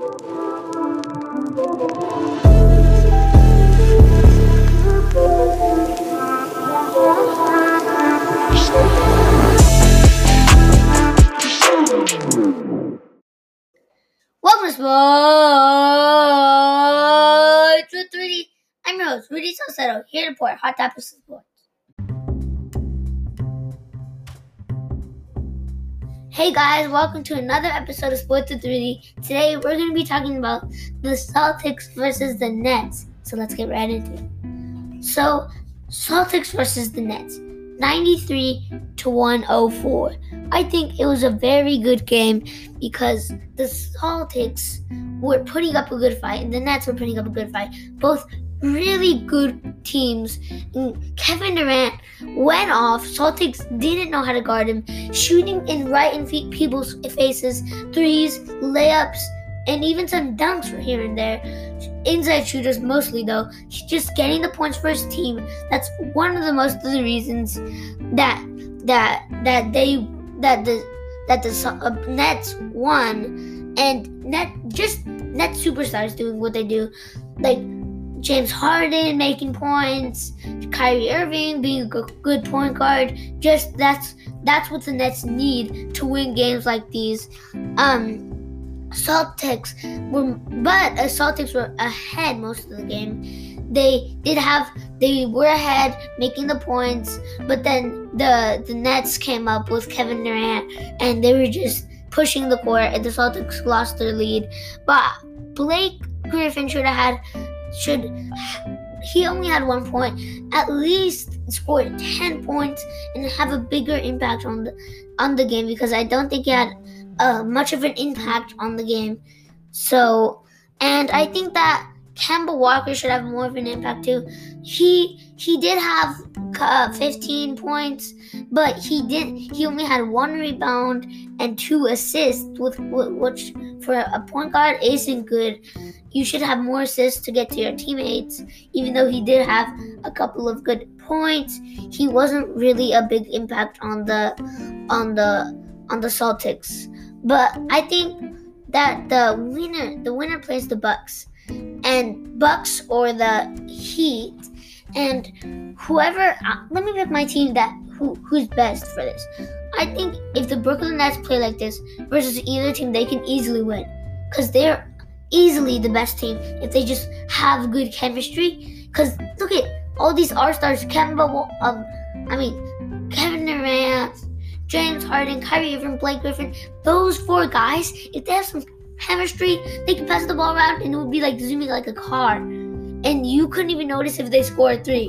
Welcome to Rudy. I'm your host, Rudy Salcedo, here to report hot topics of sports. Hey guys, welcome to another episode of Sports with Rudy. Today we're going to be talking about the Celtics versus the Nets. So let's get right into it. So, Celtics versus the Nets. 93 to 104. I think it was a very good game because the Celtics were putting up a good fight and the Nets were putting up a good fight. Both really good teams. And Kevin Durant went off. Celtics didn't know how to guard him, shooting in right in fe- people's faces, threes, layups, and even some dunks for here and there. Inside shooters mostly though. Just getting the points for his team. That's one of the most of the reasons that that that they that the that the uh, Nets won and net just net superstars doing what they do, like James Harden making points, Kyrie Irving being a good point guard. Just that's that's what the Nets need to win games like these. Um, Celtics were, but uh, Celtics were ahead most of the game. They did have, they were ahead, making the points, but then the the Nets came up with Kevin Durant, and they were just pushing the court, and the Celtics lost their lead. But Blake Griffin should have had, should he only had one point. At least score ten points and have a bigger impact on the on the game because I don't think he had uh, much of an impact on the game. So, and I think that Kemba Walker should have more of an impact too. He he did have uh, 15 points, but he did he only had one rebound and two assists, with which for a point guard isn't good. You should have more assists to get to your teammates. Even though he did have a couple of good points, he wasn't really a big impact on the on the on the Celtics. But I think that the winner the winner plays the Bucks. And Bucks or the Heat and whoever uh, let me pick my team that who who's best for this. I think if the Brooklyn Nets play like this versus either team, they can easily win because they're easily the best team if they just have good chemistry. Because look at all these R stars, Kemba, um, I mean Kevin Durant, James Harden, Kyrie Irving, Blake Griffin, those four guys, if they have some chemistry, they can pass the ball around and it would be like zooming like a car. And you couldn't even notice if they scored three.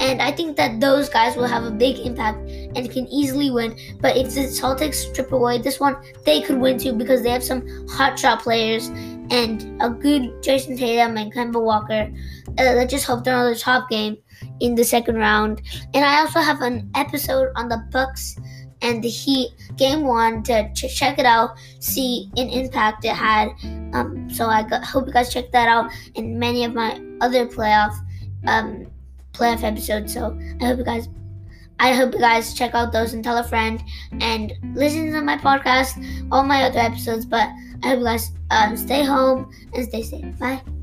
And I think that those guys will have a big impact and can easily win. But if the Celtics strip away this one, they could win too because they have some hot shot players and a good Jayson Tatum and Kemba Walker. Uh, let's just hope they're on the top game in the second round. And I also have an episode on the Bucks and the Heat game one to ch- check it out, see an impact it had. Um, so I got, hope you guys check that out and many of my other playoff um, playoff episodes. So I hope you guys. I hope you guys check out those and tell a friend and listen to my podcast, all my other episodes. But I hope you guys um, stay home and stay safe. Bye.